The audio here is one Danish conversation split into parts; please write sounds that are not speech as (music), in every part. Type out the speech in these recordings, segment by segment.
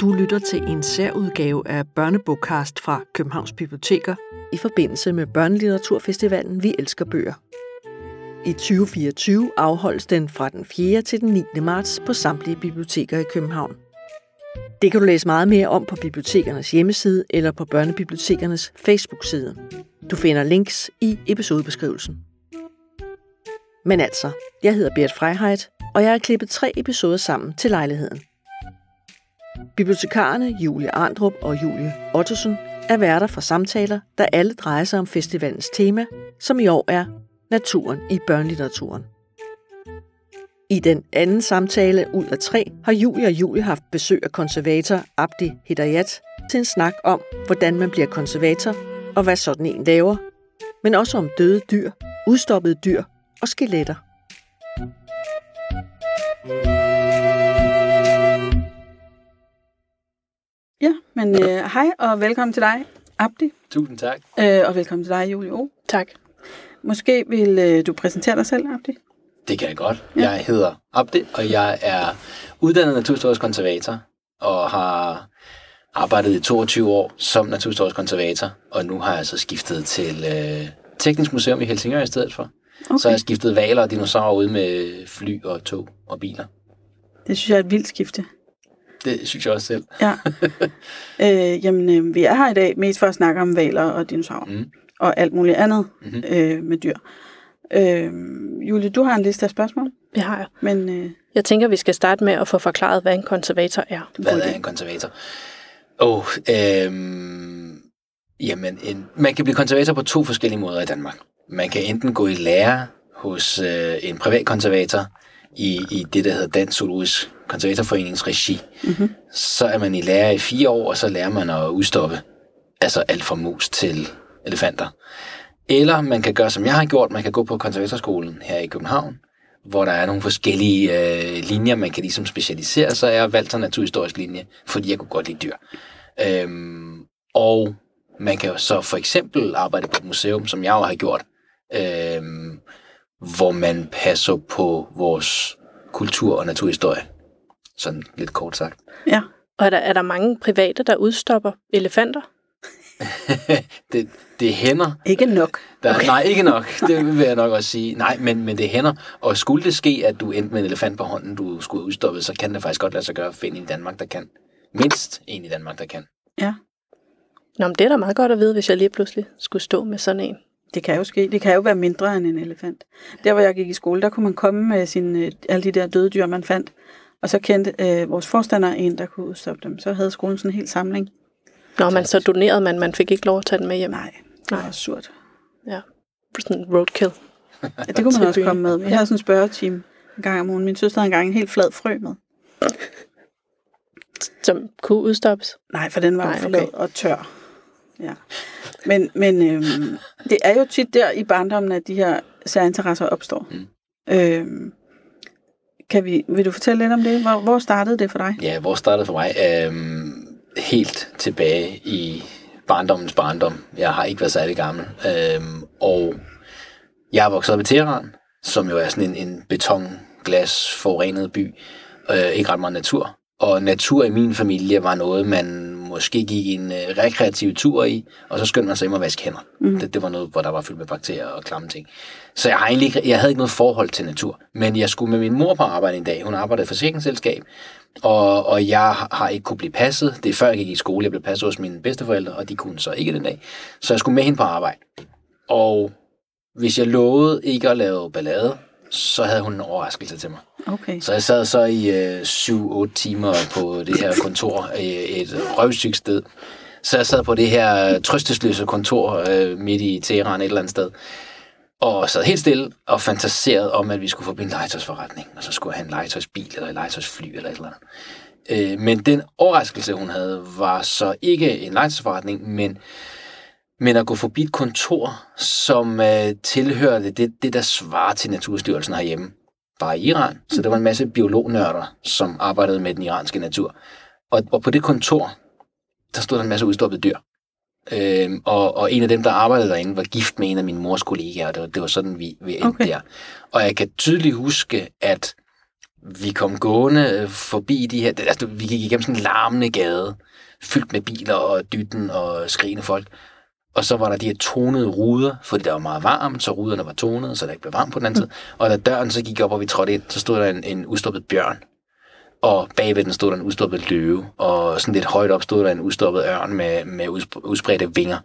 Du lytter til en særudgave af Børnebogkast fra Københavns Biblioteker i forbindelse med Børnelitteraturfestivalen Vi Elsker Bøger. I 2024 afholdes den fra den 4. til den 9. marts på samtlige biblioteker i København. Det kan du læse meget mere om på bibliotekernes hjemmeside eller på børnebibliotekernes Facebook-side. Du finder links i episodebeskrivelsen. Men altså, jeg hedder Bert Freiheit, og jeg har klippet tre episoder sammen til lejligheden. Bibliotekarerne Julie Arndrup og Julie Ottosen er værter for samtaler, der alle drejer sig om festivalens tema, som i år er naturen i børnelitteraturen. I den anden samtale ud af tre har Julie og Julie haft besøg af konservator Abdi Hidayat til en snak om, hvordan man bliver konservator og hvad sådan en laver, men også om døde dyr, udstoppede dyr og skeletter. Ja, men øh, hej og velkommen til dig, Abdi, Tusind tak. øh, og velkommen til dig, Julie O. Tak. Måske vil øh, du præsentere dig selv, Abdi? Det kan jeg godt. Jeg hedder Abdi, og jeg er uddannet naturhistorisk konservator, og har arbejdet i 22 år som naturhistorisk konservator, og nu har jeg så skiftet til øh, Teknisk Museum i Helsingør i stedet for. Okay. Så har jeg skiftet valer og dinosaurer ud med fly og tog og biler. Det synes jeg er et vildt skifte. Det synes jeg også selv. Ja. (laughs) øh, jamen, øh, vi er her i dag mest for at snakke om valer og dinosaurer. Mm. Og alt muligt andet Mhm. øh, med dyr. Øh, Julie, du har en liste af spørgsmål, Det har jeg. men øh, Jeg tænker, vi skal starte med at få forklaret, hvad en konservator er. Hvad er en konservator? Åh, oh, øhm, jamen, en, man kan blive konservator på to forskellige måder i Danmark. Man kan enten gå i lære hos øh, en privat konservator i, i det, der hedder Dansk Zoologisk Konservatorforeningens regi. Mhm. Så er man i lære i fire år, og så lærer man at udstoppe altså alt fra mus til elefanter. Eller man kan gøre, som jeg har gjort, man kan gå på konservatorskolen her i København, hvor der er nogle forskellige øh, linjer, man kan ligesom specialisere sig. Jeg har valgt en naturhistorisk linje, fordi jeg kunne godt lide dyr. Øhm, og man kan jo så for eksempel arbejde på et museum, som jeg jo har gjort, øhm, hvor man passer på vores kultur og naturhistorie. Sådan lidt kort sagt. ja. Og er der, er der mange private, der udstopper elefanter? (laughs) det, det hænder. Ikke nok. Der, okay. Nej, ikke nok. (laughs) Det vil jeg nok også sige. Nej, men, men det hænder. Og skulle det ske, at du endte med en elefant på hånden, du skulle udstoppe, så kan det faktisk godt lade sig gøre at finde en i Danmark, der kan. Mindst en i Danmark, der kan. Ja, Nå, men det er da meget godt at vide, hvis jeg lige pludselig skulle stå med sådan en. Det kan jo ske. Det kan jo være mindre end en elefant. Der, hvor jeg gik i skole, der kunne man komme med sine, øh, alle de der døde dyr, man fandt. Og så kendte øh, vores forstander en, der kunne udstoppe dem. Så havde skolen sådan en hel samling. Når man så donerede man, man fik ikke lov at tage den med hjem. Nej, det var Nej. surt. Ja. Sådan roadkill. Ja, det kunne man også byen. komme med. Vi havde sådan en spørgetime en gang om ugen. Min søster havde engang en helt flad frø med. Som kunne udstoppes. Nej, for den var Nej, Nej, okay. flad og tør. Ja. Men, men øhm, det er jo tit der i barndommen, at de her særinteresser opstår. Mm. Øhm, kan vi, vil du fortælle lidt om det? Hvor, hvor startede det for dig? Ja, hvor startede for mig? Øhm, helt tilbage i barndommens barndom. Jeg har ikke været særlig gammel. Øhm, og jeg er vokset op i Teheran, som jo er sådan en, en beton, glas, forurenet by. Øh, ikke ret meget natur. Og natur i min familie var noget, man måske gik en øh, rekreativ tur i, og så skyndte man sig hjem og vaske hænder. Mm. Det, det var noget, hvor der var fyldt med bakterier og klamme ting. Så jeg, har egentlig ikke, jeg havde ikke noget forhold til natur. Men jeg skulle med min mor på arbejde en dag. Hun arbejdede i et forsikringsselskab, og, og jeg har ikke kunne blive passet. Det er før jeg gik i skole, jeg blev passet hos mine bedsteforældre, og de kunne så ikke den dag. Så jeg skulle med hende på arbejde. Og hvis jeg lovede ikke at lave ballade, så havde hun en overraskelse til mig. Okay. Så jeg sad så i øh, 7-8 timer på det her kontor i et røvsygt sted. Så jeg sad på det her trøstesløse kontor øh, midt i Teheran et eller andet sted. Og sad helt stille og fantaserede om, at vi skulle forbi en legetøjsforretning. Og så skulle jeg have en legetøjsbil eller en legetøjsfly eller et eller andet. Øh, men den overraskelse, hun havde, var så ikke en legetøjsforretning, men, men at gå forbi et kontor, som øh, tilhørte det, det, der svarer til Naturstyrelsen herhjemme bare i Iran. Så der var en masse biolognørder, som arbejdede med den iranske natur. Og, og på det kontor, der stod der en masse udstoppede dyr. Øhm, og, og en af dem, der arbejdede derinde, var gift med en af mine mors kollegaer, og det var, det var sådan, vi, vi endte Okay. okay. der. Og jeg kan tydeligt huske, at vi kom gående øh, forbi de her... Altså, vi gik igennem sådan en larmende gade, fyldt med biler og dytten og skrigende folk. Og så var der de her tonede ruder, fordi der var meget varmt, så ruderne var tonede, så der ikke blev varmt på den anden side. Og da døren så gik op, og vi trådte ind, så stod der en, en udstoppet bjørn. Og bagved den stod der en udstoppet løve, og sådan lidt højt op stod der en udstoppet ørn med, med udsp- udspredte vinger.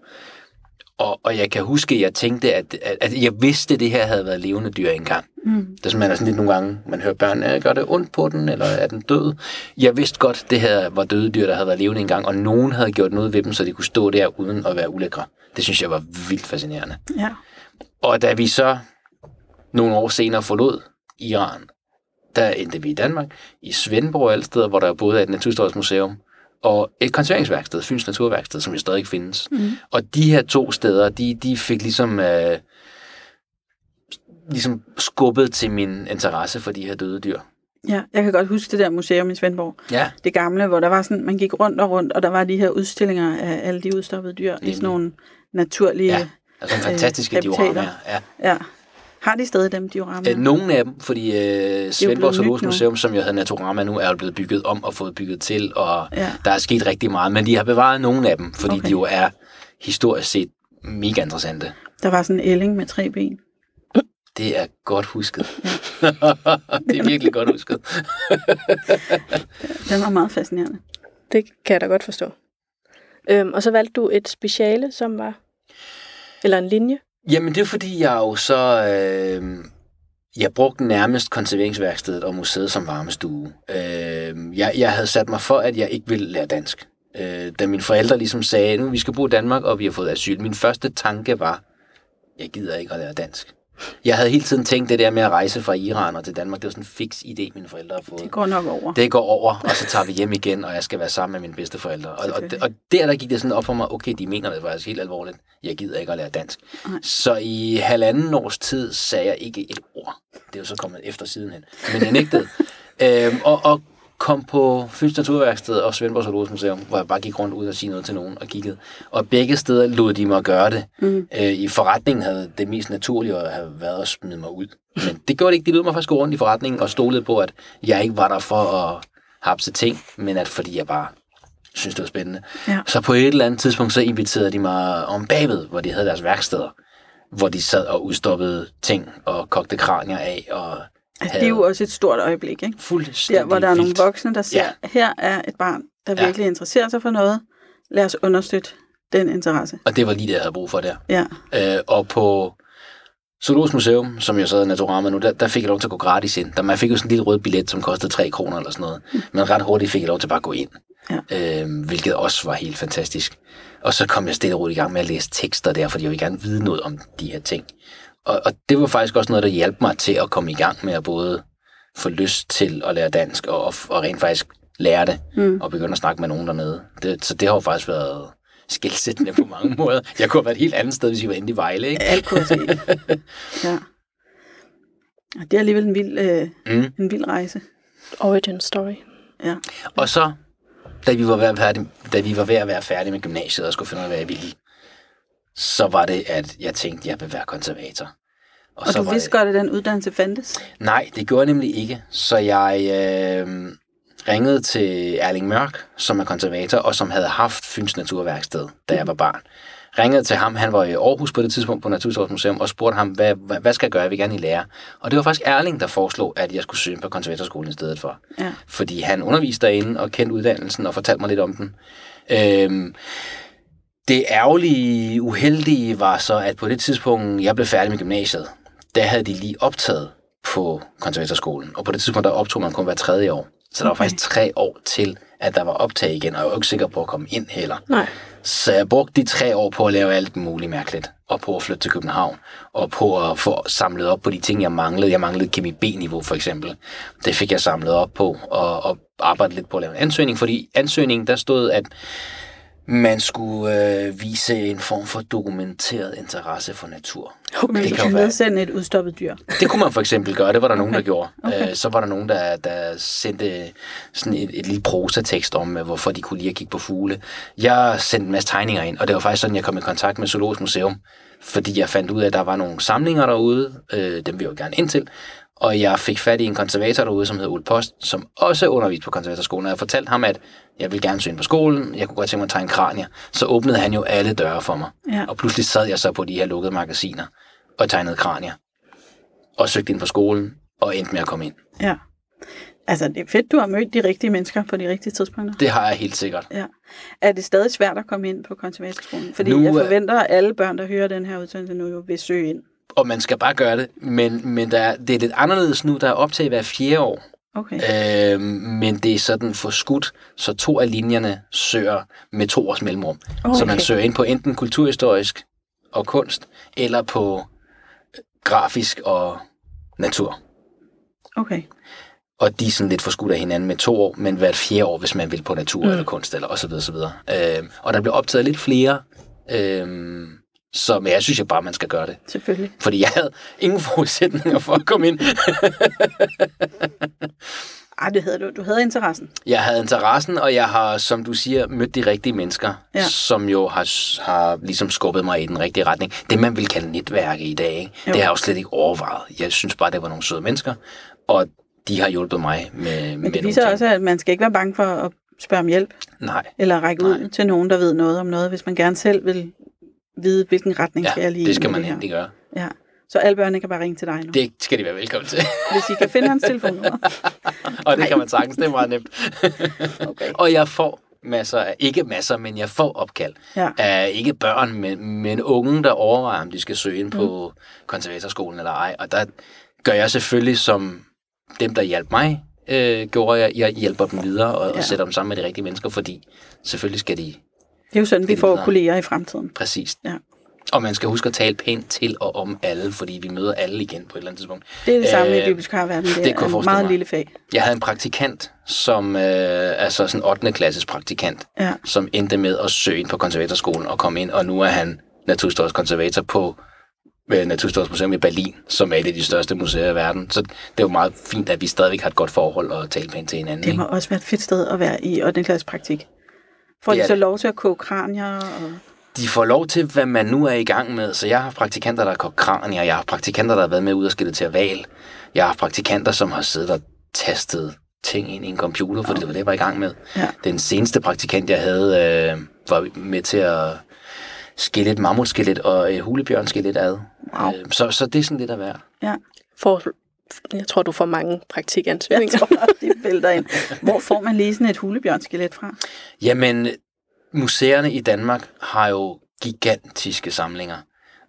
Og, og jeg kan huske, at jeg tænkte, at, at, at jeg vidste, at det her havde været levende dyr engang. Mm. Det er sådan, man er sådan lidt nogle gange, man hører børn, "Øh, gør det ondt på den, eller er den død? Jeg vidste godt, det her var døde dyr, der havde været levende engang, og nogen havde gjort noget ved dem, så de kunne stå der uden at være ulækre. Det synes jeg var vildt fascinerende. Ja. Og da vi så nogle år senere forlod Iran, der endte vi i Danmark, i Svendborg og alle steder, hvor der både er et naturhistorisk museum, og et konserveringsværksted, Fyns Naturværksted, som jo stadig findes. Mm. Og de her to steder, de, de fik ligesom, øh, ligesom skubbet til min interesse for de her døde dyr. ja, jeg kan godt huske det der museum i Svendborg. Ja, Det gamle, hvor der var sådan, man gik rundt og rundt, og der var de her udstillinger af alle de udstoppede dyr i Nemlig. sådan nogle naturlige... ja. Altså fantastiske Øh, habitater. dioramaer. Ja. ja. Har de stadig dem dioramaer? Øh, nogle af dem, fordi øh, Svendborg Zoologisk. Museum, som jo hedder Naturama nu, er jo blevet bygget om og fået bygget til, og Ja. der er sket rigtig meget, men de har bevaret nogle af dem, fordi Okay. de jo er historisk set mega interessante. Der var sådan en ælling med tre ben. Det er godt husket. (laughs) det er virkelig godt husket. Den var meget fascinerende. Det kan jeg da godt forstå. Øhm, og så valgte du et speciale, som var... Eller en linje. Jamen det er fordi, jeg jo så... Øh, jeg brugte nærmest konserveringsværkstedet og museet som varmestue. Øh, jeg, jeg havde sat mig for, at jeg ikke ville lære dansk. Øh, da mine forældre ligesom sagde, nu vi skal bo i Danmark, og vi har fået asyl. Min første tanke var, jeg gider ikke at lære dansk. Jeg havde hele tiden tænkt det der med at rejse fra Iran og til Danmark. Det var sådan en fix idé, mine forældre har fået. Det går nok over. Det går over, og så tager vi hjem igen, og jeg skal være sammen med mine bedsteforældre. Og, og, Selvfølgelig. og der, der gik det sådan op for mig, okay, de mener det faktisk helt alvorligt. Jeg gider ikke at lære dansk. Nej. Så i halvanden års tid sagde jeg ikke et ord. Det er jo så kommet efter sidenhen. Men jeg nægtede. (laughs) øhm, og, og kom på Fyns Naturværksted og Svendborg Zoologisk Museum, hvor jeg bare gik rundt ud og sige noget til nogen og kiggede. Og begge steder lod de mig gøre det. Mm. Øh, I forretningen havde det mest naturlige at have været at smide mig ud. Men det gjorde det ikke. De lod mig faktisk gå rundt i forretningen og stolede på, at jeg ikke var der for at hapse ting, men at fordi jeg bare synes, det var spændende. Ja. Så på et eller andet tidspunkt, så inviterede de mig om bagved, hvor de havde deres værksteder, hvor de sad og udstoppede ting og kogte kranier af og Altså, det er jo også et stort øjeblik, ikke? fuldstændig Der, hvor der er nogle voksne, der siger, ja. her er et barn, der Ja. virkelig interesserer sig for noget. Lad os understøtte den interesse. Og det var lige det, jeg havde brug for der. Ja, Øh, og på Zoologisk Museum, som jeg så er Naturama nu, der, der fik jeg lov til at gå gratis ind. Der, man fik jo sådan en lille rød billet, som kostede 3 kroner eller sådan noget. Men ret hurtigt fik jeg lov til bare at gå ind. Ja. Øh, hvilket også var helt fantastisk. Og så kom jeg stille og roligt i gang med at læse tekster der, fordi jeg ville gerne vide noget om de her ting. Og, og det var faktisk også noget, der hjalp mig til at komme i gang med at både få lyst til at lære dansk, og, og rent faktisk lære det, Mm. og begynde at snakke med nogen dernede. Det, så det har jo faktisk været skilsættende på mange (laughs) måder. Jeg kunne have været et helt andet sted, hvis jeg var inde i Vejle, ikke? alt kunne ske. (laughs) ja. Og Det er alligevel en vild, øh, Mm. en vild rejse. Origin story. Ja. Og så, da vi var ved at, færdig, da vi var ved at være færdige med gymnasiet og skulle finde ud af, hvad jeg ville, så var det, at jeg tænkte, at jeg vil være konservator. Og så du vidste det, godt, at den uddannelse fandtes? Nej, det gjorde jeg nemlig ikke. Så jeg øh, ringede til Erling Mørk, som er konservator, og som havde haft Fyns Naturværksted, da jeg var barn. Ringede til ham, han var i Aarhus på det tidspunkt på Naturhistorisk Museum, og spurgte ham, hvad, hvad, hvad skal jeg gøre, jeg vil gerne i lære. Og det var faktisk Erling, der foreslog, at jeg skulle søge på konservatorskolen i stedet for. Ja. Fordi han underviste derinde og kendte uddannelsen og fortalte mig lidt om den. Øhm, det ærgerlige, uheldige var så, at på det tidspunkt, jeg blev færdig med gymnasiet, der havde de lige optaget på konservatorskolen. Og på det tidspunkt, der optog man kun hver tredje år. Så der var Okay. faktisk tre år til, at der var optag igen, og jeg var ikke sikker på at komme ind heller. Nej. Så jeg brugte de tre år på at lave alt muligt mærkeligt, og på at flytte til København, og på at få samlet op på de ting, jeg manglede. Jeg manglede kemi B-niveau for eksempel. Det fik jeg samlet op på, og, og arbejdet lidt på at lave en ansøgning, fordi ansøgningen, der stod, at man skulle øh, vise en form for dokumenteret interesse for natur. Men Det kan være- nedsende et udstoppet dyr. Det kunne man for eksempel gøre, det var der nogen, der Okay. gjorde. Okay. Øh, så var der nogen, der, der sendte sådan et, et lille prosatekst om, øh, hvorfor de kunne lide at kigge på fugle. Jeg sendte en masse tegninger ind, og det var faktisk sådan, jeg kom i kontakt med Zoologisk Museum, fordi jeg fandt ud af, at der var nogle samlinger derude, øh, dem jeg jo gerne ind til, og jeg fik fat i en konservator derude, som hedder Ole Post, som også underviste på konservatorskolen, og jeg fortalte ham, at jeg ville gerne søge på skolen, jeg kunne godt tænke mig at tegne kranier. Så åbnede han jo alle døre for mig, Ja. og pludselig sad jeg så på de her lukkede magasiner og tegnede kranier og søgte ind på skolen, og endte med at komme ind. Ja. Altså, det er fedt, du har mødt de rigtige mennesker på de rigtige tidspunkter. Det har jeg helt sikkert. Ja. Er det stadig svært at komme ind på konservatorskolen? Fordi Nu jeg er- forventer, at alle børn, der hører den her udsendelse nu, jo vil søge ind. Og man skal bare gøre det, men, men der, er- det er lidt anderledes nu, der er op til hver fjerde år. Okay. Øh, men det er sådan forskudt, så to af linjerne søger med to års mellemrum. Okay. Så man søger ind på enten kulturhistorisk og kunst, eller på øh, grafisk og natur. Okay. Og de er sådan lidt forskudt af hinanden med to år, men hvert fjerde år, hvis man vil på natur mm. eller kunst, eller og så videre, så videre. Øh, og der bliver optaget lidt flere, øh, så men jeg synes jeg bare, man skal gøre det. Selvfølgelig. Fordi jeg havde ingen forudsætninger for at komme ind. Ej, det havde du. Du havde interessen. Jeg havde interessen, og jeg har, som du siger, mødt de rigtige mennesker, Ja. som jo har, har ligesom skubbet mig i den rigtige retning. Det, man vil kalde netværk i dag, ikke? Jo. det har jeg jo slet ikke overvejet. Jeg synes bare, det var nogle søde mennesker, og de har hjulpet mig med, Men det viser ting. også, at man skal ikke være bange for at spørge om hjælp, Nej, eller række ud Nej. til nogen, der ved noget om noget, hvis man gerne selv vil vide, hvilken retning skal ja, jeg lige det skal man det endelig gøre. Ja. Så alle børnene kan bare ringe til dig nu, det... Skal de være velkommen til. (laughs) hvis I kan finde hans telefonnummer. (laughs) og det kan man sagtens, det er meget nemt. (laughs) Okay. og jeg får masser af, ikke masser, men jeg får opkald Ja. af ikke børn, men, men unge, der overvejer, om de skal søge ind på konservatorskolen eller ej. Og der gør jeg selvfølgelig som dem, der hjalp mig, øh, gjorde jeg, jeg hjælper dem videre og. Ja. og sætter dem sammen med de rigtige mennesker, fordi selvfølgelig skal de Det er jo sådan, vi får kolleger i fremtiden. præcist. Ja. Og man skal huske at tale pænt til og om alle, fordi vi møder alle igen på et eller andet tidspunkt. Det er det samme Øh, i bibliotekarverdenen. Det, det er forestille meget mig. lille fag. Jeg havde en praktikant, som øh, altså sådan 8. klasses praktikant, Ja. som endte med at søge ind på konservatorskolen og komme ind, og nu er han naturhistorisk konservator på øh, Naturhistorisk Museum i Berlin, som er et af de største museer i verden. Så det er jo meget fint, at vi stadigvæk har et godt forhold og tale pænt til hinanden. Det Ikke? må også være et fedt sted at være i 8. klasse praktik. Får de så det. lov til at koge kranier? Og... De får lov til, hvad man nu er i gang med. Så jeg har praktikanter, der har kogt kranier. Jeg har praktikanter, der har været med ud og skille til valg. Jeg har praktikanter, som har siddet og tastet ting ind i en computer, fordi det var det, jeg var i gang med. Ja. Den seneste praktikant, jeg havde, øh, var med til at skille et mammutskelet og et hulebjørnskelet ad. Wow. Øh, så, så det er sådan lidt at være. Ja, For, jeg tror, du får mange jeg praktikansøgninger. tror, de vælter ind. Hvor får man lige sådan et hulebjørnskelet fra? Jamen, museerne i Danmark har jo gigantiske samlinger.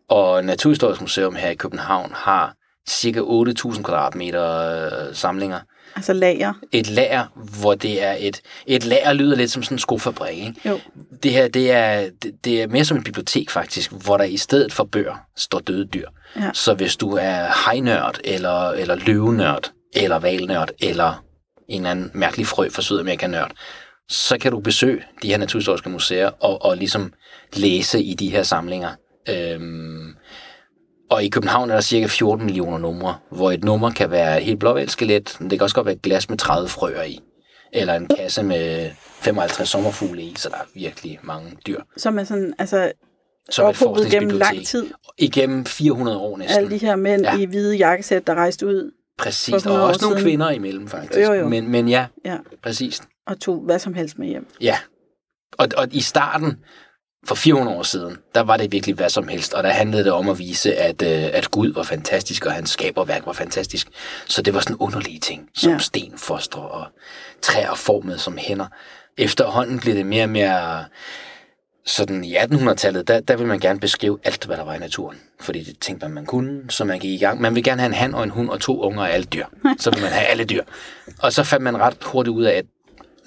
Og Naturhistorisk Museum her i København har cirka 8.000 kvadratmeter øh, samlinger. Altså lager. Et lager, hvor det er et... Et lager lyder lidt som sådan en skofabrik, ikke? Jo. Det her, det er, det, det er mere som et bibliotek faktisk, hvor der i stedet for bøger står døde dyr. Ja. Så hvis du er hejnørd, eller, eller løvenørd, eller valnørd, eller en eller anden mærkelig frø for Sydamerika-nørd, så kan du besøge de her naturhistoriske museer og, og ligesom læse i de her samlinger. Øhm, og i København er der cirka 14 millioner numre, hvor et nummer kan være et helt blåvalgskelet, men det kan også godt være et glas med 30 frøer i, eller en kasse med 55 sommerfugle i, så der er virkelig mange dyr. Som er sådan, altså Som et ophobet gennem lang forskningsbibliotek. tid. Igennem 400 år næsten. Alle de her mænd Ja. i hvide jakkesæt, der rejste ud Præcis, og 100 år også nogle siden. kvinder imellem faktisk. Jo, jo. Men, men ja, ja, præcis. og tog hvad som helst med hjem. Ja. Og, og i starten, for 400 år siden, der var det virkelig hvad som helst, og der handlede det om at vise, at, øh, at Gud var fantastisk, og hans skaberværk var fantastisk. Så det var sådan underlige ting, som ja. Sten, foster og træer formet som hænder. Efterhånden blev det mere og mere sådan i 1800-tallet, der, der vil man gerne beskrive alt, hvad der var i naturen. Fordi det tænkte man, man kunne, så man gik i gang. Man vil gerne have en han og en hund og to unger af alle dyr. (laughs) Så vil man have alle dyr. Og så fandt man ret hurtigt ud af, at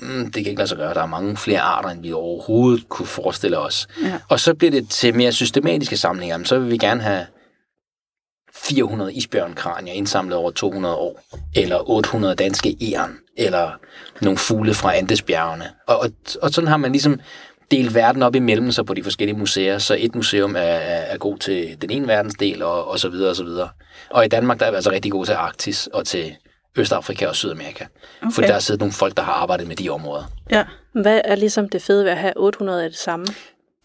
mm, det kan ikke lade sig gøre. Der er mange flere arter, end vi overhovedet kunne forestille os. Ja. Og så bliver det til mere systematiske samlinger. Jamen, så vil vi gerne have 400 isbjørnkranier indsamlet over 200 år, eller 800 danske æren, eller nogle fugle fra Andesbjergene. Og, og, og sådan har man ligesom dele verden op imellem sig på de forskellige museer, så et museum er, er, er god til den ene verdensdel, og, og så videre, og så videre. Og i Danmark, der er vi altså rigtig gode til Arktis og til Østafrika og Sydamerika. Okay. For der er siddet nogle folk, der har arbejdet med de områder. Ja. Hvad er ligesom det fede ved at have 800 af det samme?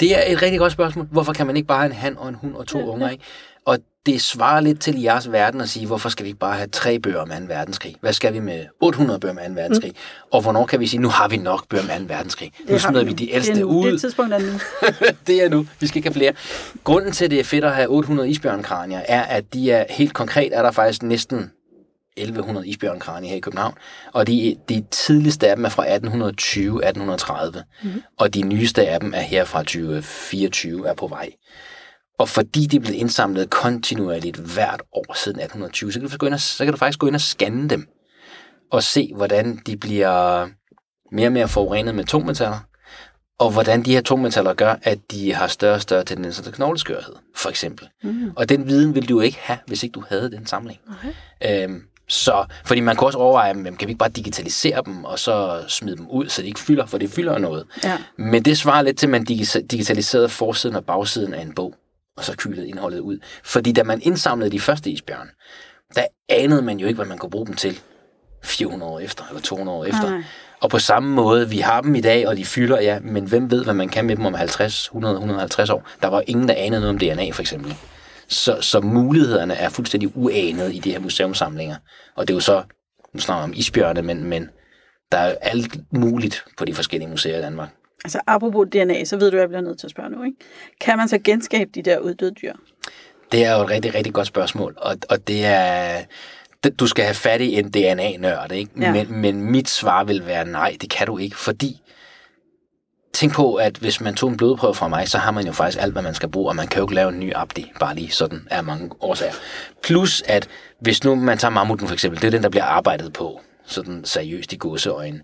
Det er et rigtig godt spørgsmål. Hvorfor kan man ikke bare have en han og en hund og to ja, unger, ikke? Og det svarer lidt til jeres verden at sige, hvorfor skal vi ikke bare have tre bøger om 2. verdenskrig? Hvad skal vi med 800 bøger om 2. verdenskrig? Mm. Og hvornår kan vi sige, nu har vi nok bøger om 2. verdenskrig? Det nu smider vi de ældste det er nu. ud. Det er tidspunkt er nu. (laughs) det er nu. Vi skal ikke have flere. Grunden til, at det er fedt at have 800 isbjørnkranier, er, at de er helt konkret, er der faktisk næsten 1100 isbjørnkranier her i København, og de, de tidligste af dem er fra 1820-1830, mm. og de nyeste af dem er her fra 2024 er på vej. Og fordi de er blevet indsamlet kontinuerligt hvert år siden 1820, så kan, du gå ind og, så kan du faktisk gå ind og scanne dem, og se, hvordan de bliver mere og mere forurenet med tungmetaller, og hvordan de her tungmetaller gør, at de har større og større tendenser til knogleskørhed, for eksempel. Mm. Og den viden ville du ikke have, hvis ikke du havde den samling. Okay. Øhm, så, fordi man kan også overveje, jamen, kan vi ikke bare digitalisere dem, og så smide dem ud, så de ikke fylder, for det fylder noget. Ja. Men det svarer lidt til, at man digitaliserede forsiden og bagsiden af en bog, og så kylede indholdet ud. Fordi da man indsamlede de første isbjørn, der anede man jo ikke, hvad man kunne bruge dem til 400 år efter, eller 200 år efter. Nej. Og på samme måde, vi har dem i dag, og de fylder, ja, men hvem ved, hvad man kan med dem om 50, 100, 150 år? Der var ingen, der anede noget om DNA, for eksempel. Så, så mulighederne er fuldstændig uanede i de her museumsamlinger. Og det er jo så, nu snakker om isbjørne, men, men der er alt muligt på de forskellige museer i Danmark. Altså apropos DNA, så ved du, at jeg bliver nødt til at spørge nu, ikke? Kan man så genskabe de der uddøde dyr? Det er jo et rigtig, rigtig godt spørgsmål, og, og det er... Du skal have fat i en DNA-nørd, ikke? Ja. Men, men mit svar vil være nej, det kan du ikke, fordi tænk på, at hvis man tog en blodprøve fra mig, så har man jo faktisk alt, hvad man skal bruge, og man kan jo ikke lave en ny abdi, bare lige sådan er mange årsager. Plus, at hvis nu man tager mammuten for eksempel, det er den, der bliver arbejdet på, sådan seriøst i godseøjne.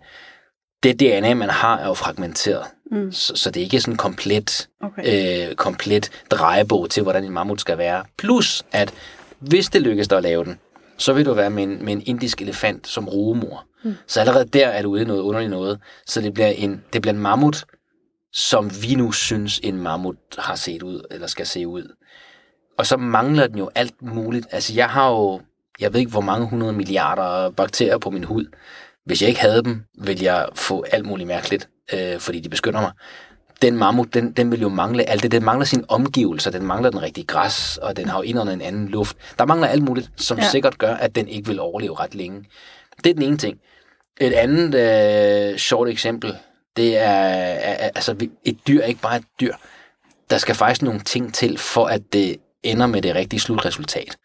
Det DNA, man har, er jo fragmenteret. Mm. Så, så det er ikke sådan komplet, okay. øh, komplet drejebog til, hvordan en mammut skal være. Plus, at hvis det lykkes dig at lave den, så vil du være med en, med en indisk elefant som rugemor. Mm. Så allerede der er du ude i noget underligt noget. Så det bliver en, det bliver en mammut, som vi nu synes, en mammut har set ud, eller skal se ud. Og så mangler den jo alt muligt. Altså, jeg har jo, jeg ved ikke, hvor mange hundrede milliarder bakterier på min hud. Hvis jeg ikke havde dem, ville jeg få alt muligt mærkeligt, øh, fordi de beskytter mig. Den mammut, den, den vil jo mangle alt det. Den mangler sin omgivelser, den mangler den rigtige græs, og den har jo indåndet en anden luft. Der mangler alt muligt, som ja. sikkert gør, at den ikke vil overleve ret længe. Det er den ene ting. Et andet øh, sjovt eksempel, det er, altså et dyr er ikke bare et dyr. Der skal faktisk nogle ting til, for at det ender med det rigtige slutresultat.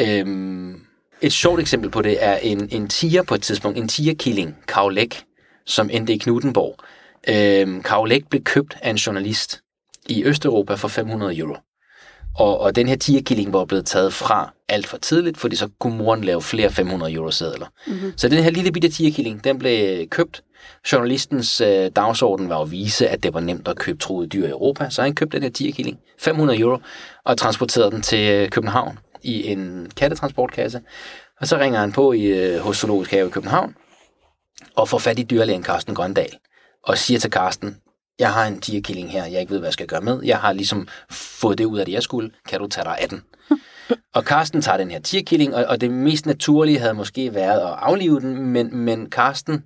Øhm, et sjovt eksempel på det er en, en tiger på et tidspunkt, en tigerkilling, Kaulek, som endte i Knuttenborg. Øhm, Kaulek blev købt af en journalist i Østeuropa for 500 euro. Og, og den her tigerkilling var blevet taget fra alt for tidligt, fordi så kunne moren lave flere 500 euro sædler. Mm-hmm. Så den her lille bitte tigerkilling, den blev købt. Journalistens øh, dagsorden var at vise, at det var nemt at købe troede dyr i Europa, så han købte den her tigerkilling, 500 euro, og transporterede den til øh, København i en kattetransportkasse. Og så ringer han på i, øh, hos Zoologisk Have i København, og får fat i dyrlægen Carsten Grøndal, og siger til Carsten, jeg har en tigerkilling her, jeg ikke ved, hvad jeg skal gøre med. Jeg har ligesom fået det ud af det, jeg skulle. Kan du tage dig af den? (laughs) og Karsten tager den her tigerkilling, og, og det mest naturlige havde måske været at aflive den, men, men Karsten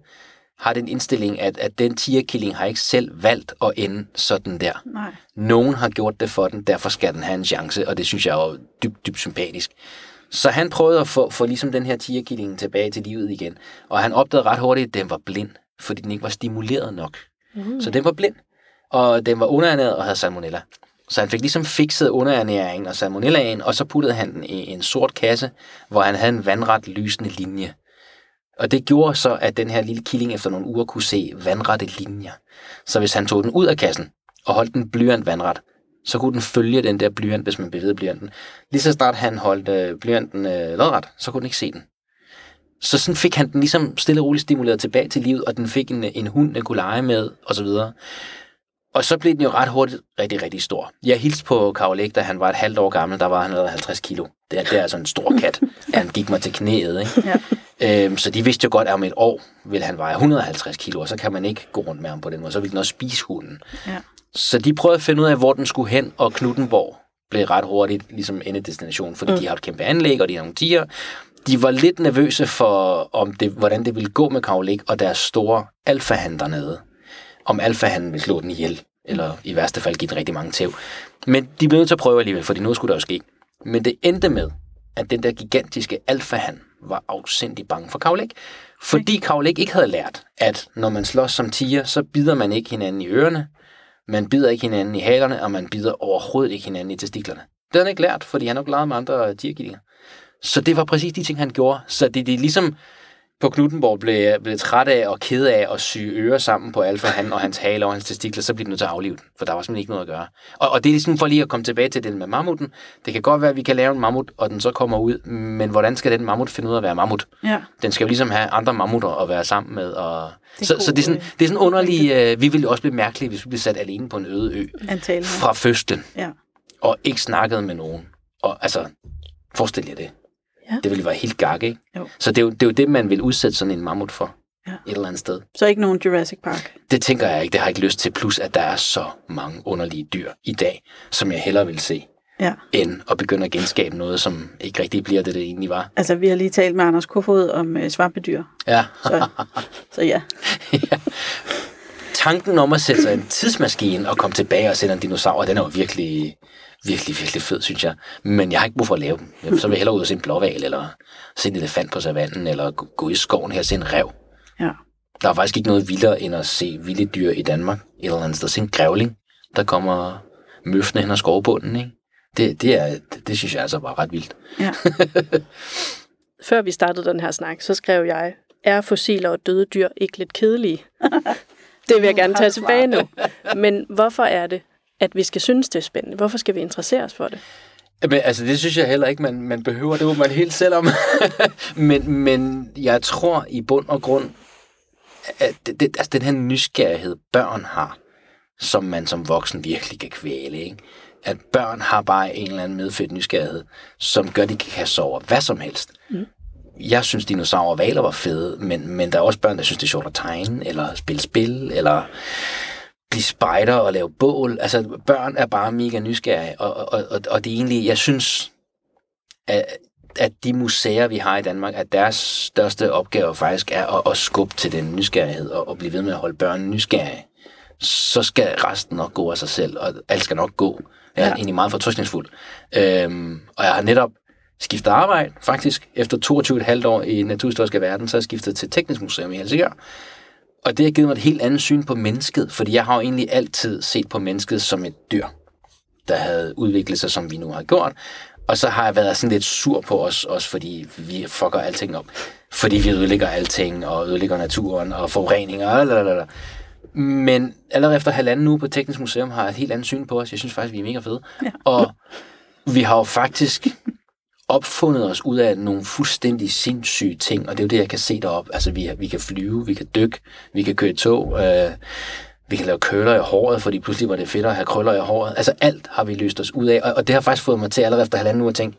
har den indstilling, at, at den tigerkilling har ikke selv valgt at ende sådan der. Nej. Nogen har gjort det for den, derfor skal den have en chance, og det synes jeg er dybt, dybt sympatisk. Så han prøvede at få, få ligesom den her tigerkilling tilbage til livet igen, og han opdagede ret hurtigt, at den var blind, fordi den ikke var stimuleret nok. Mm. Så den var blind, og den var underernæret og havde salmonella. Så han fik ligesom fikset underernæringen og salmonellaen, og så puttede han den i en sort kasse, hvor han havde en vandret lysende linje. Og det gjorde så, at den her lille killing efter nogle uger kunne se vandrette linjer. Så hvis han tog den ud af kassen og holdt den blyant vandret, så kunne den følge den der blyant, hvis man bevægede blyanten. Lige så snart han holdt øh, blyanten øh, lodret, så kunne den ikke se den. Så sådan fik han den ligesom stille og roligt stimuleret tilbage til livet, og den fik en, en hund, den kunne lege med, og så videre. Og så blev den jo ret hurtigt rigtig, rigtig stor. Jeg hilste på Karolik, da han var et halvt år gammel, der var han 50 kilo. Det er, det er altså en stor kat. (laughs) Han gik mig til knæet, ikke? Øhm, så de vidste jo godt, at om et år vil han veje 150 kilo, og så kan man ikke gå rundt med ham på den måde. Så vil den også spise hunden. Ja. Så de prøvede at finde ud af, hvor den skulle hen, og Knuttenborg blev ret hurtigt ligesom endedestination, fordi mm. de har et kæmpe anlæg, og de har nogle tiger. De var lidt nervøse for, om det, hvordan det ville gå med Karolik og deres store alfahand dernede. Om alfahanen ville slå den ihjel, eller i værste fald give den rigtig mange tæv. Men de blev nødt til at prøve alligevel, fordi nu skulle der jo ske. Men det endte med, at den der gigantiske alfahand var afsindig bange for Karolik. Fordi Karolik ikke havde lært, at når man slås som tiger, så bider man ikke hinanden i ørerne, man bider ikke hinanden i halerne, og man bider overhovedet ikke hinanden i testiklerne. Det havde han ikke lært, fordi han nok leget med andre tigerkillinger. Så det var præcis de ting, han gjorde. Så det, det er ligesom på Knuttenborg blev, blev træt af og ked af at sy ører sammen på Alfa, han og hans hale og hans testikler, så blev de nødt til at aflive den, for der var simpelthen ikke noget at gøre. Og, og det er ligesom for lige at komme tilbage til det med mammuten. Det kan godt være, at vi kan lave en mammut, og den så kommer ud, men hvordan skal den mammut finde ud af at være mammut? Ja. Den skal jo ligesom have andre mammutter at være sammen med. Og... Det så, så det er sådan, øh, det er sådan underligt, øh, vi ville også blive mærkelige, hvis vi blev sat alene på en øde ø Antalen. fra fødslen, Ja. og ikke snakket med nogen. Og altså, forestil jer det. Ja. Det ville være helt gak, ikke? Jo. Så det er, jo, det er jo det, man vil udsætte sådan en mammut for. Ja. Et eller andet sted. Så ikke nogen Jurassic Park. Det tænker jeg ikke, det har jeg ikke lyst til. Plus, at der er så mange underlige dyr i dag, som jeg hellere vil se, Ja. end at begynde at genskabe noget, som ikke rigtig bliver det, det egentlig var. Altså, vi har lige talt med Anders Kofod om øh, svampedyr. Ja. Så, så ja. (laughs) Tanken om at sætte sig en tidsmaskine og komme tilbage og sætte en dinosaur, den er jo virkelig, virkelig, virkelig fed, synes jeg. Men jeg har ikke brug for at lave dem. Så vil jeg hellere ud og se en blåval, eller se en elefant på savannen, eller gå- i skoven her og se en rev. ja. Der er faktisk ikke noget vildere, end at se vilde dyr i Danmark. Et eller andet sted. Se en grævling, der kommer møfne hen ad skovbunden, ikke? Det, det, er, det, det synes jeg altså var ret vildt. ja. (laughs) Før vi startede den her snak, så skrev jeg, er fossiler og døde dyr ikke lidt kedelige? (laughs) det vil jeg gerne tage tilbage nu. Men hvorfor er det, at vi skal synes, det er spændende? Hvorfor skal vi interessere os for det? Men altså, det synes jeg heller ikke, man, man behøver. Det må man helt selv om. (laughs) men, men jeg tror i bund og grund, at det, det, altså, den her nysgerrighed, børn har, som man som voksen virkelig kan kvæle, ikke? at børn har bare en eller anden medfødt nysgerrighed, som gør, at de kan kaste over hvad som helst. Mm. Jeg synes, dinosaurer og valer var fede, men, men der er også børn, der synes, det er sjovt at tegne, eller spille spil, eller blive spejder og lave bål. Altså, børn er bare mega nysgerrige, og, og, og, og det er egentlig, jeg synes, at, at de museer, vi har i Danmark, at deres største opgave faktisk er at, at skubbe til den nysgerrighed, og, og blive ved med at holde børn nysgerrige. Så skal resten nok gå af sig selv, og alt skal nok gå. Jeg er ja. Egentlig meget fortrystningsfuld. Øhm, og jeg har netop skiftet arbejde, faktisk. Efter 22,5 år i Naturhistoriske Verden, så er jeg skiftet til Teknisk Museum i Helsingør. Og det har givet mig et helt andet syn på mennesket, fordi jeg har jo egentlig altid set på mennesket som et dyr, der havde udviklet sig, som vi nu har gjort. Og så har jeg været sådan lidt sur på os, også fordi vi fucker alting op. Fordi vi ødelægger alting, og ødelægger naturen, og forureninger, og lalalala. Men allerede efter halvanden uge på Teknisk Museum har jeg et helt andet syn på os. Jeg synes faktisk, vi er mega fede. Ja. Og vi har jo faktisk opfundet os ud af nogle fuldstændig sindssyge ting, og det er jo det, jeg kan se deroppe. Altså, vi, vi kan flyve, vi kan dykke, vi kan køre tog, øh, vi kan lave køller i håret, fordi pludselig var det fedt at have krøller i håret. Altså, alt har vi løst os ud af, og, og det har faktisk fået mig til allerede efter halvanden uge at tænke,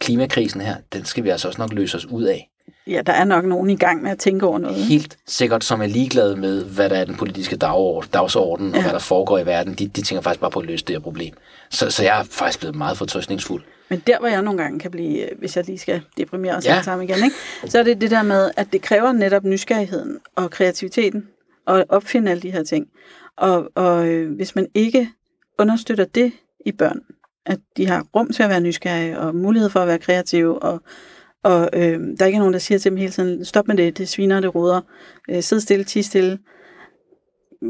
klimakrisen her, den skal vi altså også nok løse os ud af. ja, der er nok nogen i gang med at tænke over noget. Helt sikkert, som er ligeglade med, hvad der er den politiske dagsorden, ja. og hvad der foregår i verden. De, de tænker faktisk bare på at løse det her problem. Så, så jeg er faktisk blevet meget fortrøstningsfuld. Men der, hvor jeg nogle gange kan blive, øh, hvis jeg lige skal deprimere os Ja. sammen igen, ikke? så er det det der med, at det kræver netop nysgerrigheden og kreativiteten og opfinde alle de her ting. Og, og øh, hvis man ikke understøtter det i børn, at de har rum til at være nysgerrige og mulighed for at være kreative, og, og øh, der ikke er nogen, der siger til dem hele tiden, stop med det, det sviner, det ruder, øh, sid stille, ti stille.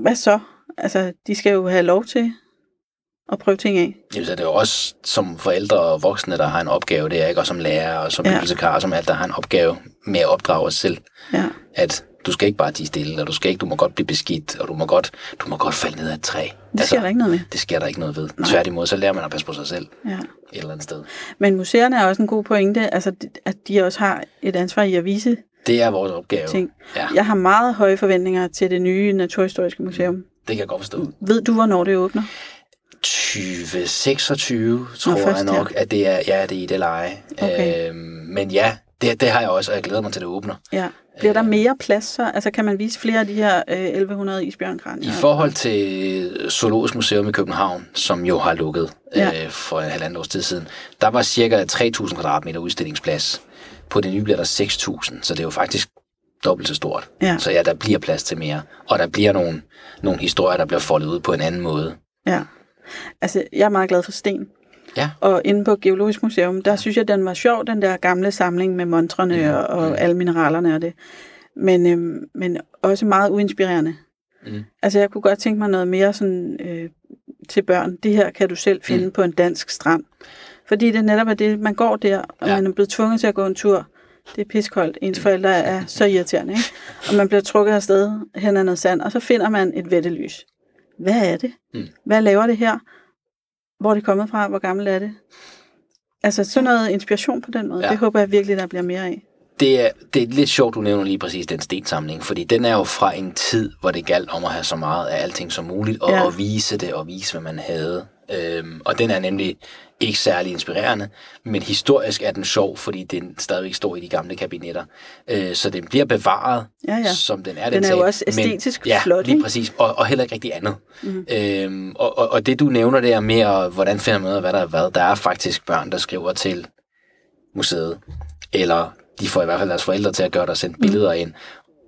Hvad så? Altså, de skal jo have lov til at prøve ting af. Jamen, så er det jo også som forældre og voksne, der har en opgave, det er ikke, og som lærer og som Ja. bibliotekar, som alt, der har en opgave med at opdrage os selv. Ja. At du skal ikke bare tie stille, og du skal ikke, du må godt blive beskidt, og du må godt, du må godt falde ned af et træ. Det sker der ikke noget med. Det sker der ikke noget ved. Nej. Tværtimod, så lærer man at passe på sig selv Ja. et eller andet sted. Men museerne er også en god pointe, altså at de også har et ansvar i at vise Det er vores opgave. ting. Ja, Jeg har meget høje forventninger til det nye Naturhistoriske Museum. det kan jeg godt forstå. Ved du, hvornår det åbner? 2026, tror Nå, jeg først nok, at det er, ja, det er i det leje. Okay. Øhm, men ja, det, det har jeg også, og jeg glæder mig til, at det åbner. Ja. Bliver der Øh. mere plads så? Altså kan man vise flere af de her øh, 1100 isbjørnkranier? I forhold til Zoologisk Museum i København, som jo har lukket Ja. øh, for en halvandet års tid siden, der var cirka 3.000 kvadratmeter udstillingsplads. På det nye bliver der 6.000, så det er jo faktisk dobbelt så stort. Ja. Så ja, der bliver plads til mere. Og der bliver nogle, nogle historier, der bliver foldet ud på en anden måde. Ja. Altså, jeg er meget glad for sten. Ja. Og inde på Geologisk Museum, der synes jeg, den var sjov, den der gamle samling med montrene Mm. og, og alle mineralerne og det. Men, øhm, men også meget uinspirerende. Mm. Altså, jeg kunne godt tænke mig noget mere sådan, øh, til børn. Det her kan du selv finde Mm. på en dansk strand. Fordi det netop er det, man går der, og Ja. man er blevet tvunget til at gå en tur. Det er piskoldt. Ens forældre er så irriterende, ikke? Og man bliver trukket afsted hen ad noget sand, og så finder man et vettelys. Hvad er det? Mm. Hvad laver det her? Hvor er det kommet fra? Hvor gammelt er det? Altså sådan noget inspiration på den måde, Ja. det håber jeg virkelig, der bliver mere af. Det er, det er lidt sjovt, du nævner lige præcis den stensamling, fordi den er jo fra en tid, hvor det galt om at have så meget af alting som muligt, og ja. at vise det, og vise, hvad man havde. Øhm, og den er nemlig ikke særlig inspirerende, men historisk er den sjov, fordi den stadigvæk står i de gamle kabinetter. Øh, så den bliver bevaret, Ja, ja. som den er. Den er sag. jo også æstetisk men, ja, flot, lige ikke? præcis, og, og heller ikke rigtig andet. Mhm. Øhm, og, og, og det du nævner der med, og hvordan finder man ud af, hvad der er hvad, der er faktisk børn, der skriver til museet, eller de får i hvert fald deres forældre til at gøre der og sende billeder ind,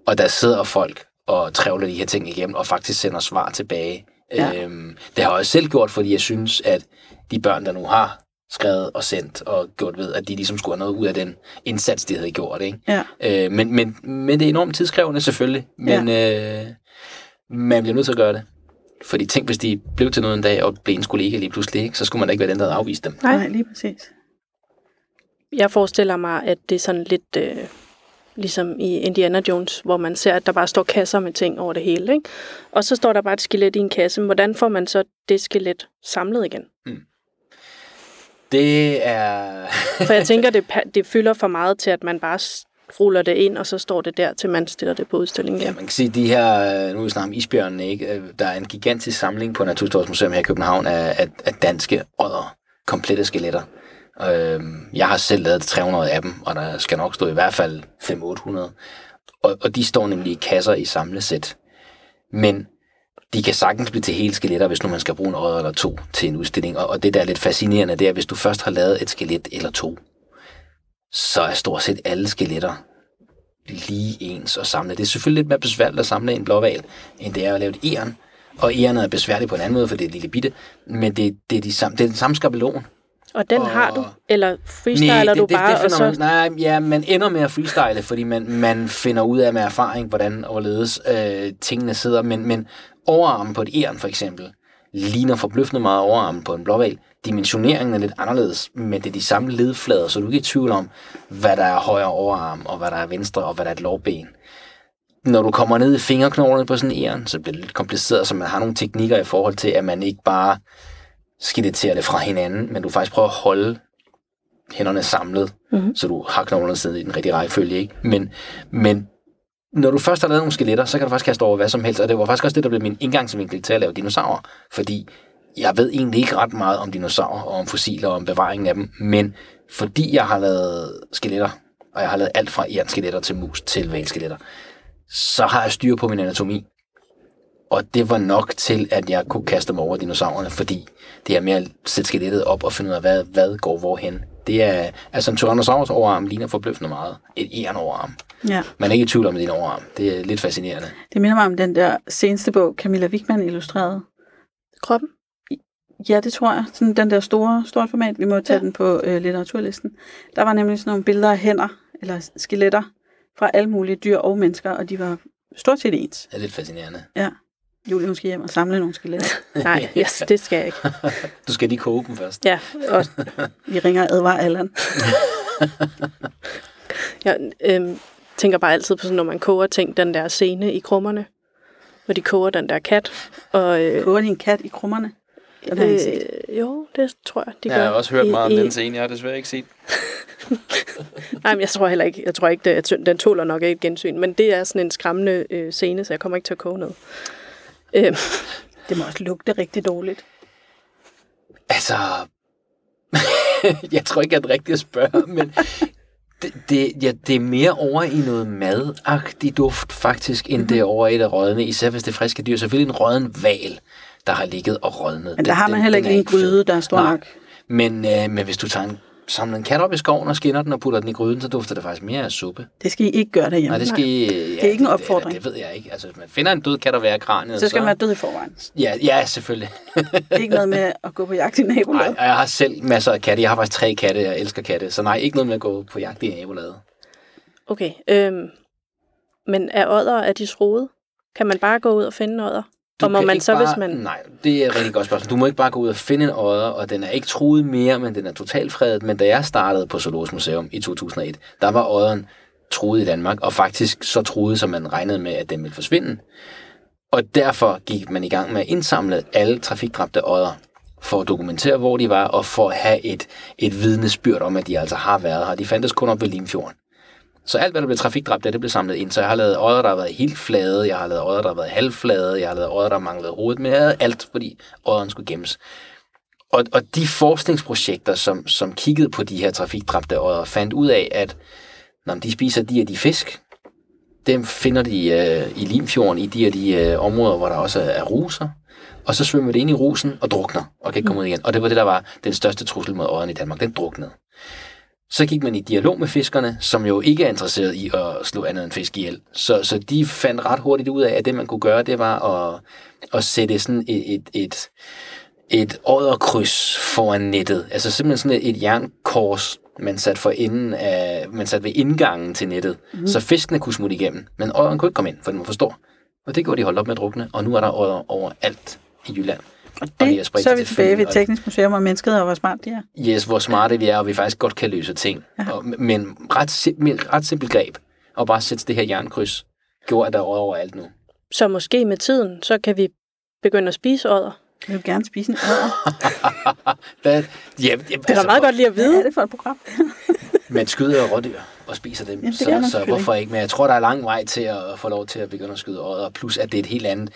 og der sidder folk og trævler de her ting igennem, og faktisk sender svar tilbage. Ja. Øhm, det har jeg også selv gjort, fordi jeg synes, at de børn, der nu har skrevet og sendt og gjort ved, at de ligesom skulle have noget ud af den indsats, de havde gjort. Ikke? Ja. Øh, men, men, men det er enormt tidskrævende selvfølgelig, men øh, man bliver nødt til at gøre det. Fordi tænk, hvis de blev til noget en dag, og blev en kollega lige pludselig, ikke? så skulle man da ikke være den, der havde afvist dem. Nej, lige præcis. Jeg forestiller mig, at det er sådan lidt øh, ligesom i Indiana Jones, hvor man ser, at der bare står kasser med ting over det hele. Ikke? Og så står der bare et skelet i en kasse. Hvordan får man så det skelet samlet igen? Det er... For jeg tænker, (laughs) det, det fylder for meget til, at man bare ruller det ind, og så står det der, til man stiller det på udstillingen Ja, man kan sige, de her, nu er vi om isbjørnene, ikke? Øh, der er en gigantisk samling på Naturhistorisk Museum her i København af, af, af danske odder, komplette skeletter. Øh, jeg har selv lavet 300 af dem, og der skal nok stå i hvert fald 500-800. Og, og de står nemlig i kasser i samlesæt. Men de kan sagtens blive til hele skeletter, hvis nu man skal bruge en øje eller to til en udstilling. Og, og det, der er lidt fascinerende, det er, at hvis du først har lavet et skelet eller to, så er stort set alle skeletter lige ens at samle. Det er selvfølgelig lidt mere besværligt at samle en blåval, end det er at lave et æren. Og æren er besværligt på en anden måde, for det er et lille bitte, men det, det, er, de samme, det er den samme skabelon. Og den Og- har du? Eller freestyler Nej, du det, det, bare, det og finder så... man, nej, ja, man ender med at freestyle, fordi man, man finder ud af med erfaring, hvordan overledes øh, tingene sidder. Men, men overarmen på et æren for eksempel, ligner forbløffende meget overarmen på en blåval. Dimensioneringen er lidt anderledes, men det er de samme ledflader, så du er ikke i tvivl om, hvad der er højre overarm, og hvad der er venstre, og hvad der er et lårben. Når du kommer ned i fingerknoglerne på sådan en æren, så bliver det lidt kompliceret, så man har nogle teknikker i forhold til, at man ikke bare skeleterer det fra hinanden, men du faktisk prøver at holde hænderne samlet, Mhm. så du har knoglerne siddet i den rigtige rækkefølge. Ikke? Men, men når du først har lavet nogle skeletter, så kan du faktisk kaste over hvad som helst, og det var faktisk også det, der blev min indgangsvinkel til at lave dinosaurer, fordi jeg ved egentlig ikke ret meget om dinosaurer, og om fossiler, og om bevaringen af dem, men fordi jeg har lavet skeletter, og jeg har lavet alt fra jernskeletter til mus til valskeletter, så har jeg styr på min anatomi. Og det var nok til, at jeg kunne kaste mig over dinosaurerne, fordi det er med at sætte skelettet op og finde ud af, hvad, hvad går hvorhen. Det er, altså en Tyrannosaurus overarm ligner forbløffende meget et æren overarm. Ja. Man er ikke i tvivl om din overarm. Det er lidt fascinerende. Det minder mig om den der seneste bog, Camilla Wigman illustrerede. Kroppen? Ja, det tror jeg. Sådan den der store, stort format. Vi må tage ja. den på øh, litteraturlisten. Der var nemlig sådan nogle billeder af hænder, eller skeletter, fra alle mulige dyr og mennesker, og de var stort set ens. Det er lidt fascinerende. Ja. Julie, hun skal hjem og samle nogle skeletter. (laughs) Nej, yes, det skal jeg ikke. Du skal lige koge dem først. Ja, og Vi ringer advarer Allan. (laughs) jeg øhm, tænker bare altid på sådan, når man koger ting, den der scene i krummerne, hvor de koger den der kat. Og, øh, Koger de en kat i krummerne? Den har jeg ikke set. øh, jo, det tror jeg, de Jeg gør. har også hørt I- meget om i- den scene, jeg har desværre ikke set. (laughs) Nej, men jeg tror heller ikke, jeg tror ikke, det, den tåler nok ikke et gensyn, men det er sådan en skræmmende øh, scene, så jeg kommer ikke til at koge noget. Øh, (laughs) Det må også lugte rigtig dårligt. Altså, (laughs) jeg tror ikke, jeg er den rigtige at spørge, men Det, det, ja, det er mere over i noget madagtig duft, faktisk, end Mhm. det er over i det rådne. Især hvis det er friske dyr. Selvfølgelig en rådden val, der har ligget og rådnet. Men der har man heller ikke en gryde, der er stor nok. Men, øh, men hvis du tager en, samler en kat op i skoven og skinner den og putter den i gryden, så dufter det faktisk mere af suppe. Det skal I ikke gøre derhjemme. Nej, det skal I, ja, Det er ikke en opfordring. Det, det, ved jeg ikke. Altså, hvis man finder en død kat og være kraniet, Så skal man være død i forvejen. Ja, ja, selvfølgelig. Det er ikke noget med at gå på jagt i Nej, nabolaget. og jeg har selv masser af katte. Jeg har faktisk tre katte, jeg elsker katte. Så nej, ikke noget med at gå på jagt i nabolaget. Okay, øhm, men er odder, er de troede? Kan man bare gå ud og finde en odder? Du og må man så, bare, hvis man... Nej, det er et rigtig godt spørgsmål. Du må ikke bare gå ud og finde en odder, og den er ikke truet mere, men den er totalt fredet. Men da jeg startede på Zoologisk Museum i 2001, der var odderen truet i Danmark, og faktisk så truet, som man regnede med, at den ville forsvinde. Og derfor gik man i gang med at indsamle alle trafikdræbte odder, for at dokumentere, hvor de var, og for at have et, et vidnesbyrd om, at de altså har været her. De fandtes kun op ved Limfjorden. Så alt, hvad der blev trafikdræbt, det blev samlet ind. Så jeg har lavet odder, der har været helt flade, jeg har lavet odder, der har været halvflade, jeg har lavet odder, der manglede hovedet, men jeg havde alt, fordi odderen skulle gemmes. Og, og de forskningsprojekter, som, som kiggede på de her trafikdræbte odder, fandt ud af, at når de spiser de og de fisk, dem finder de øh, i Limfjorden, i de og de øh, områder, hvor der også er, er ruser, og så svømmer det ind i rusen og drukner, og kan ikke komme ud igen. Og det var det, der var den største trussel mod odderen i Danmark, den druknede. Så gik man i dialog med fiskerne, som jo ikke er interesseret i at slå andet end fisk ihjel. Så, så de fandt ret hurtigt ud af, at det man kunne gøre, det var at, at sætte sådan et, et, et, et odderkryds foran nettet. Altså simpelthen sådan et, et jernkors, man satte for enden af, man satte ved indgangen til nettet, mm. så fiskene kunne smutte igennem. Men odderen kunne ikke komme ind, for den var for stor. Og det gjorde de holdt op med at drukne, og nu er der odder overalt i Jylland. Og Og de det, er så er vi tilbage ved og- Teknisk Museum og mennesket, og hvor smart de er. Yes, hvor smarte vi er, og vi faktisk godt kan løse ting. Ja. Og, men ret, sim- ret simpelt greb, og bare sætte det her jernkryds, gjorde, at der er odder overalt nu. Så måske med tiden, så kan vi begynde at spise odder. Jeg vil gerne spise en odder. (laughs) Hvad? Ja, ja, Det er da meget godt lige at Hvad vide. er det for et program? (laughs) Man skyder jo rådyr og spiser dem, Jamen, det så, så selvfølgelig. hvorfor ikke? Men jeg tror, der er lang vej til at få lov til at begynde at skyde odder, plus at det er et helt andet...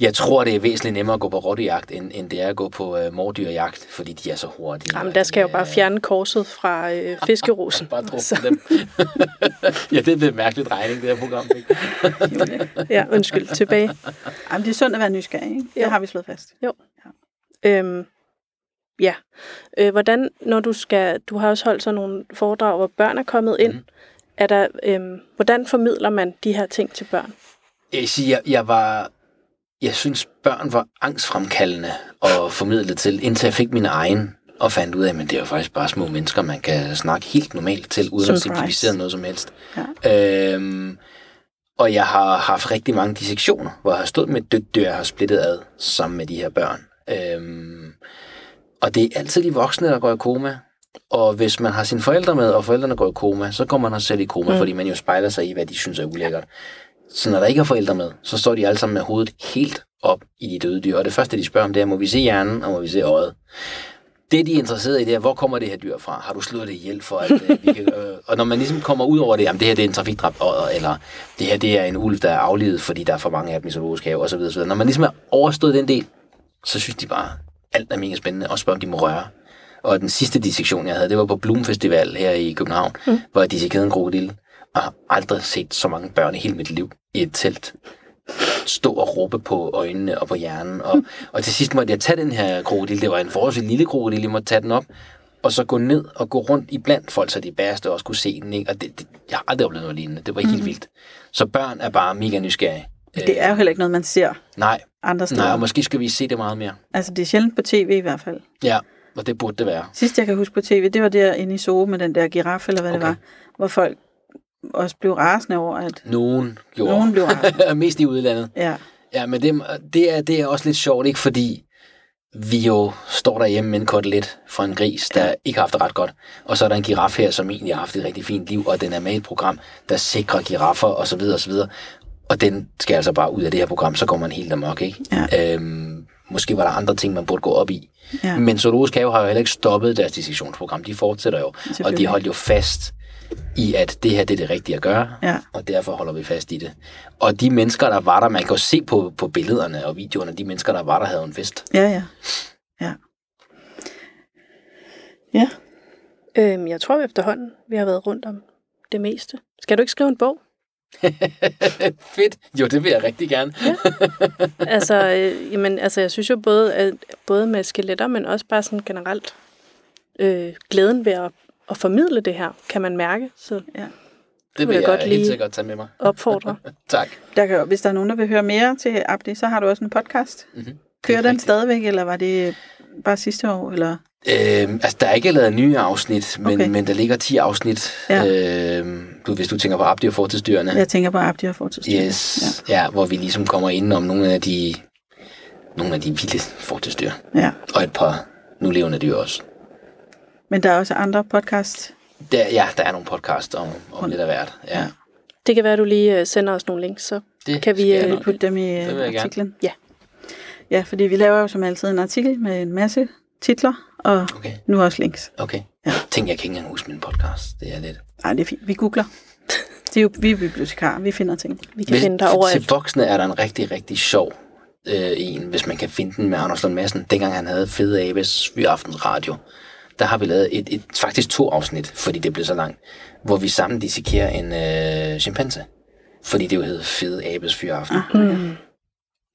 Jeg tror, det er væsentligt nemmere at gå på rådyrjagt, end, end det er at gå på uh, mordyrjagt, fordi de er så hurtige. Jamen, der skal jeg jo bare fjerne korset fra øh, (laughs) fiskerosen. Bare drukne Så- dem. (laughs) ja, det er en mærkelig drejning, det her program. Ikke? Ja, undskyld, tilbage. Jamen, det er sundt at være nysgerrig, ikke? Det Jo. har vi slået fast. Øhm, ja. Øh, hvordan, når du skal, du har også holdt sådan nogle foredrag, hvor børn er kommet ind. Mm. Er der, øhm, hvordan formidler man de her ting til børn? Jeg, vil sige, jeg, jeg var... Jeg synes, børn var angstfremkaldende at formidle til, indtil jeg fik min egen og fandt ud af, at det er jo faktisk bare små mennesker, man kan snakke helt normalt til, uden at Surprise. simplificere noget som helst. Ja. Øhm, og jeg har haft rigtig mange dissektioner, hvor jeg har stået med et dødt dyr, jeg har splittet ad sammen med de her børn. Øhm, og det er altid de voksne, der går i koma. Og hvis man har sine forældre med, og forældrene går i koma, så går man også selv i koma, mm. fordi man jo spejler sig i, hvad de synes er ulækkert. Så når der ikke er forældre med, så står de alle sammen med hovedet helt op i de døde dyr. Og det første, de spørger om, det er, må vi se hjernen, og må vi se øjet? Det, de er interesseret i, det er, hvor kommer det her dyr fra? Har du slået det ihjel for, at øh, vi kan... Øh, og når man ligesom kommer ud over det, jamen det her det er en trafikdræbt odder, eller det her det er en ulv, der er aflivet, fordi der er for mange af dem i zoologisk have, osv. osv. Når man ligesom er overstået den del, så synes de bare, alt er mega spændende, og spørger, om de må røre. Og den sidste dissektion, jeg havde, det var på Bloom Festival her i København, mm. hvor jeg dissekerede en krokodil, og har aldrig set så mange børn i hele mit liv i et telt stå og råbe på øjnene og på hjernen. Og, og til sidst måtte jeg tage den her krokodil. Det var en forholdsvis lille krokodil. Jeg måtte tage den op, og så gå ned og gå rundt i blandt folk, så de bæreste også kunne se den. Ikke? Og det, det, jeg har aldrig oplevet noget lignende. Det var helt mm. vildt. Så børn er bare mega nysgerrige. Det er jo heller ikke noget, man ser Nej, andre steder. nej, og måske skal vi se det meget mere. Altså, det er sjældent på tv i hvert fald. Ja, og det burde det være. Sidst jeg kan huske på tv, det var der inde i Zoo med den der giraf, eller hvad okay. det var, hvor folk også blev rasende over, at Nogen gjorde. nogen blev rasende. (laughs) Mest i udlandet. Ja, Ja, men det, det, er, det er også lidt sjovt, ikke? Fordi vi jo står derhjemme med en kotelet fra en gris, der ja. ikke har haft det ret godt. Og så er der en giraf her, som egentlig har haft et rigtig fint liv, og den er med i et program, der sikrer giraffer og så videre og så videre. Og den skal altså bare ud af det her program, så går man helt amok, ikke? Ja. Øhm, måske var der andre ting, man burde gå op i. ja. Men Zoologisk Have har jo heller ikke stoppet deres dissektionsprogram. De fortsætter jo. Og de holdt jo fast i, at det her det er det rigtige at gøre. Ja. Og derfor holder vi fast i det. Og de mennesker, der var der, man kan jo se på, på billederne og videoerne, de mennesker, der var der, havde en fest. Ja, ja. Ja. Ja. Øhm, jeg tror efterhånden, vi har været rundt om det meste. Skal du ikke skrive en bog? (laughs) Fedt. Jo, det vil jeg rigtig gerne. altså, øh, jamen, altså, jeg synes jo både, at, både med skeletter, men også bare sådan generelt øh, glæden ved at, at formidle det her, kan man mærke. Så Ja. Det vil jeg jeg, godt helt lige- sikkert tage med mig. opfordre. (laughs) Tak. Der kan, hvis der er nogen, der vil høre mere til Abdi, så har du også en podcast. Mm-hmm. Kører den stadigvæk, eller var det bare sidste år? Eller? Øhm, altså, der er ikke lavet nye afsnit, men, Okay. men der ligger 10 afsnit. Ja. Øhm, du, hvis du tænker på Abdi og fortidsdyrene. Jeg tænker på Abdi og fortidsstyrke. Yes, ja. ja, hvor vi ligesom kommer ind om nogle af de, nogle af de vilde fortidsdyr. Ja. Og et par nu levende dyr også. Men der er også andre podcast. Der, ja, der er nogle podcasts om, om lidt af hvert. Ja. Ja. Det kan være, at du lige øh, sender os nogle links, så Det Kan vi, øh. Putte dem i øh, gerne. artiklen. Ja. Ja, fordi vi laver jo som altid en artikel med en masse titler, og Okay, nu også links. okay. Ja. Tænk, jeg kan ikke engang huske min podcast. Det er lidt... Nej, det er fint. Vi googler. Det er jo, vi er bibliotekarer, vi finder ting. vi kan finde dig Til overalt. voksne er der en rigtig, rigtig sjov øh, en, hvis man kan finde den med Anders Lund Madsen. Dengang han havde Fede Abes Fyraften Radio, der har vi lavet et, et, faktisk to afsnit, fordi det blev så langt, hvor vi sammen dissekerer en øh, chimpanse. Fordi det jo hedder Fede Abes Fyraften. Mm.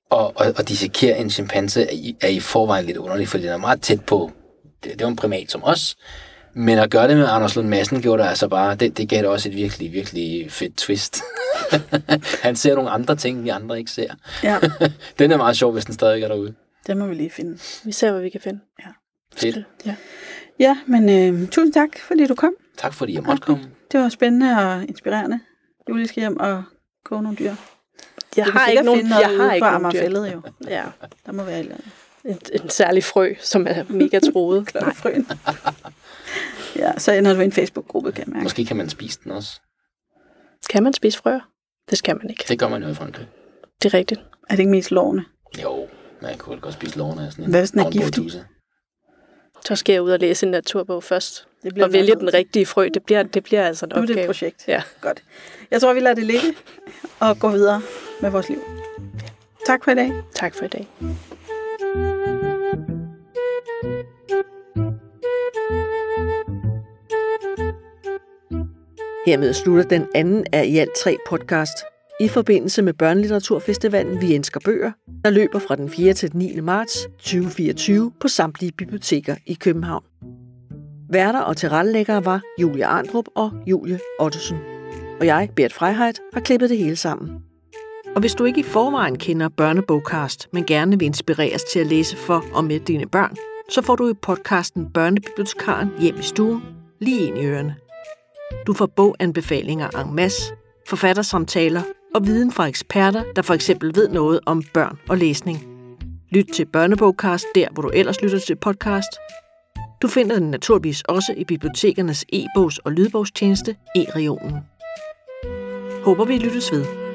Og, og, og dissekere en chimpanse er i, er i forvejen lidt underligt, fordi den er meget tæt på, det, det var en primat som os, men at gøre det med Anders Lund Madsen gjorde det altså bare, det, det gav det også et virkelig, virkelig fedt twist. (laughs) Han ser nogle andre ting, vi andre ikke ser. Ja, (laughs) Den er meget sjov, hvis den stadig er derude. det må vi lige finde. Vi ser, hvad vi kan finde. Fedt. Ja. Ja, men øh, tusind tak, fordi du kom. Tak fordi jeg måtte komme. Det var spændende og inspirerende. Julie skal hjem og koge nogle dyr. Jeg har ikke nogen, jeg har ikke på nogen dyr. Amagerfællet, jo. (laughs) Ja, Der må være et eller andet. en, en særlig frø, som er mega troet. Nej, (laughs) Frøen. (laughs) ja, så ender du i en Facebook-gruppe, kan jeg mærke. Måske kan man spise den også. kan man spise frøer? Det skal man ikke. Det gør man jo i Frankrig. Det er rigtigt. Er det ikke mest lovende? Jo, man kunne godt spise lårene af sådan en Hvad hvis den er havnebådtusse. Så skal jeg ud og læse en naturbog først. Det Og vælge den rigtige frø. Det bliver, det bliver altså en Nu er det et opgave. projekt. Ja. Godt. Jeg tror, vi lader det ligge og gå videre med vores liv. Tak for i dag. Tak for i dag. Hermed slutter den anden af i alt tre podcast i forbindelse med Børnelitteraturfestivalen Vi Elsker Bøger, der løber fra den 4. til den 9. marts 2024 på samtlige biblioteker i København. Værter og tilrettelæggere var Julie Arndrup og Julie Ottesen. Og jeg, Bert Freiheit, har klippet det hele sammen. Og hvis du ikke i forvejen kender Børnebogcast, men gerne vil inspireres til at læse for og med dine børn, så får du i podcasten Børnebibliotekaren hjem i stuen lige ind i ørerne. Du får boganbefalinger en masse, forfattersamtaler og viden fra eksperter, der for eksempel ved noget om børn og læsning. Lyt til Børnebogcast der, hvor du ellers lytter til podcast. Du finder den naturligvis også i bibliotekernes e-bogs- og lydbogstjeneste e-regionen. Håber vi lyttes ved.